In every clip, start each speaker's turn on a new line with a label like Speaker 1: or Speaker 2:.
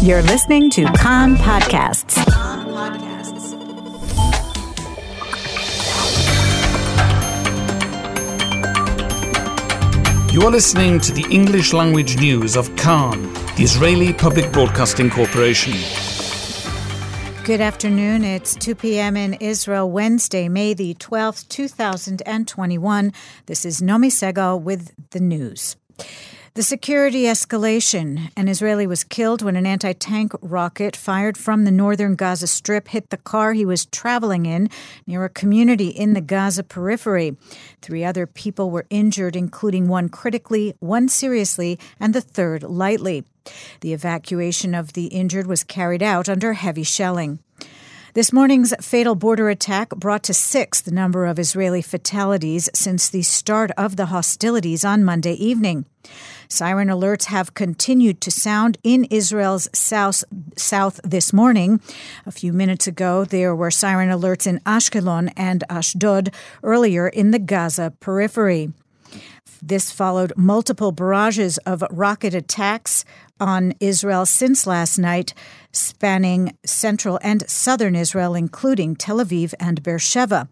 Speaker 1: You're listening to Kan Podcasts.
Speaker 2: You are listening to the English language news of Kan, the Israeli Public Broadcasting Corporation.
Speaker 1: Good afternoon. It's 2 p.m. in Israel, Wednesday, May the 12th, 2021. This is Nomi Segal with the news. The security escalation. An Israeli was killed when an anti tank rocket fired from the northern Gaza Strip hit the car he was traveling in near a community in the Gaza periphery. Three other people were injured, including one critically, one seriously, and the third lightly. The evacuation of the injured was carried out under heavy shelling. This morning's fatal border attack brought to six the number of Israeli fatalities since the start of the hostilities on Monday evening. Siren alerts have continued to sound in Israel's south, south this morning. A few minutes ago, there were siren alerts in Ashkelon and Ashdod, earlier in the Gaza periphery. This followed multiple barrages of rocket attacks on Israel since last night, spanning central and southern Israel, including Tel Aviv and Beersheba.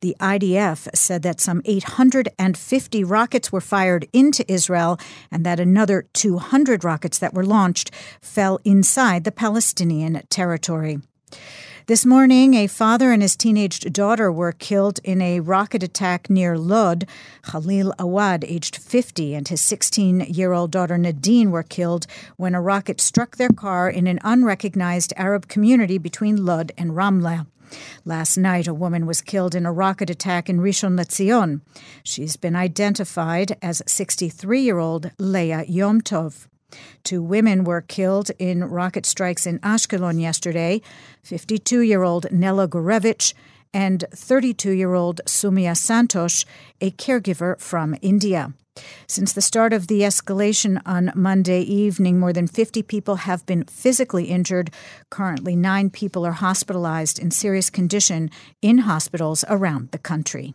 Speaker 1: The IDF said that some 850 rockets were fired into Israel and that another 200 rockets that were launched fell inside the Palestinian territory. This morning, a father and his teenage daughter were killed in a rocket attack near Lod. Khalil Awad, aged 50, and his 16 year old daughter Nadine were killed when a rocket struck their car in an unrecognized Arab community between Lod and Ramla. Last night, a woman was killed in a rocket attack in Rishon LeZion. She's been identified as 63 year old Leah Yom Tov. Two women were killed in rocket strikes in Ashkelon yesterday 52 year old Nella Gurevich and 32 year old Soumya Santosh, a caregiver from India. Since the start of the escalation on Monday evening, more than 50 people have been physically injured. Currently, nine people are hospitalized in serious condition in hospitals around the country.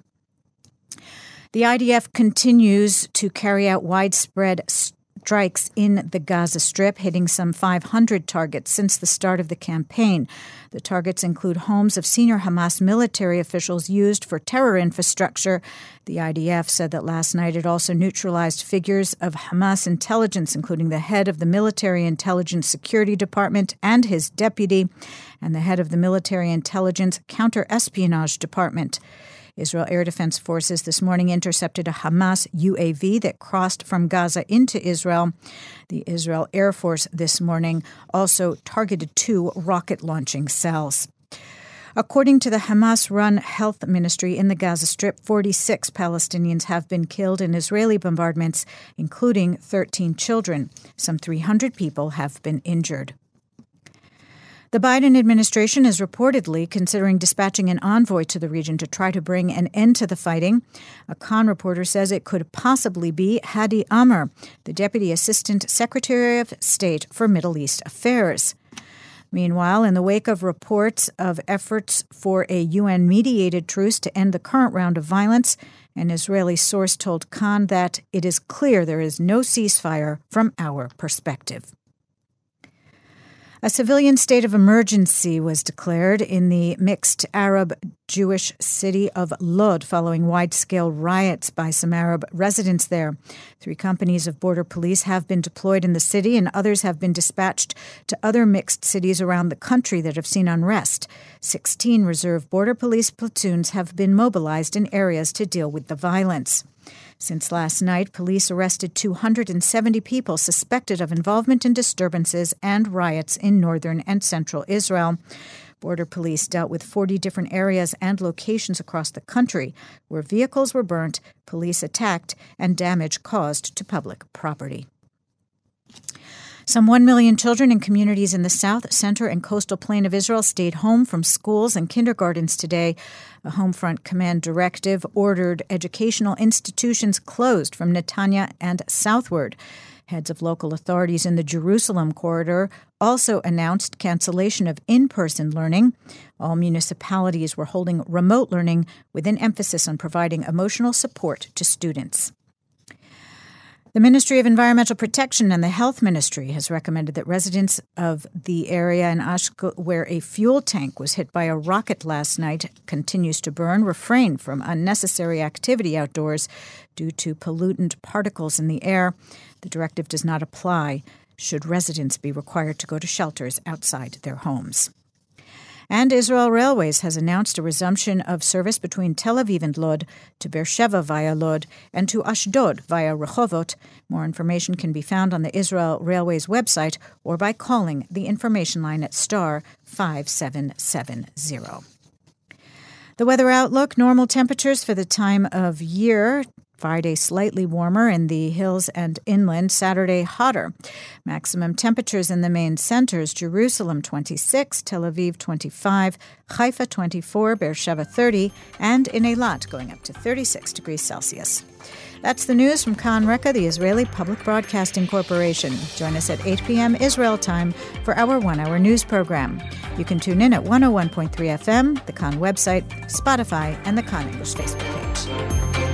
Speaker 1: The IDF continues to carry out widespread strikes in the Gaza Strip, hitting some 500 targets since the start of the campaign. The targets include homes of senior Hamas military officials used for terror infrastructure. The IDF said that last night it also neutralized figures of Hamas intelligence, including the head of the Military Intelligence Security Department and his deputy, and the head of the Military Intelligence Counter Espionage Department. Israel Air Defense Forces this morning intercepted a Hamas UAV that crossed from Gaza into Israel. The Israel Air Force this morning also targeted two rocket launching cells. According to the Hamas run health ministry in the Gaza Strip, 46 Palestinians have been killed in Israeli bombardments, including 13 children. Some 300 people have been injured. The Biden administration is reportedly considering dispatching an envoy to the region to try to bring an end to the fighting. A Kan reporter says it could possibly be Hadi Amr, the Deputy Assistant Secretary of State for Middle East Affairs. Meanwhile, in the wake of reports of efforts for a UN mediated truce to end the current round of violence, an Israeli source told Kan that it is clear there is no ceasefire from our perspective. A civilian state of emergency was declared in the mixed Arab Jewish city of Lod following wide scale riots by some Arab residents there. Three companies of border police have been deployed in the city, and others have been dispatched to other mixed cities around the country that have seen unrest. Sixteen reserve border police platoons have been mobilized in areas to deal with the violence. Since last night, police arrested 270 people suspected of involvement in disturbances and riots in northern and central Israel. Border police dealt with 40 different areas and locations across the country where vehicles were burnt, police attacked, and damage caused to public property. Some 1 million children in communities in the south, center, and coastal plain of Israel stayed home from schools and kindergartens today. A Homefront Command directive ordered educational institutions closed from Netanya and southward. Heads of local authorities in the Jerusalem corridor also announced cancellation of in person learning. All municipalities were holding remote learning with an emphasis on providing emotional support to students. The Ministry of Environmental Protection and the Health Ministry has recommended that residents of the area in Ashko where a fuel tank was hit by a rocket last night continues to burn refrain from unnecessary activity outdoors due to pollutant particles in the air. The directive does not apply should residents be required to go to shelters outside their homes. And Israel Railways has announced a resumption of service between Tel Aviv and Lod to Beersheva via Lod and to Ashdod via Rehovot. More information can be found on the Israel Railways website or by calling the information line at star 5770. The weather outlook normal temperatures for the time of year Friday, slightly warmer in the hills and inland. Saturday, hotter. Maximum temperatures in the main centers Jerusalem 26, Tel Aviv 25, Haifa 24, Beersheba 30, and in Eilat going up to 36 degrees Celsius. That's the news from Kan Reka, the Israeli Public Broadcasting Corporation. Join us at 8 p.m. Israel time for our one hour news program. You can tune in at 101.3 FM, the Kan website, Spotify, and the Kan English Facebook page.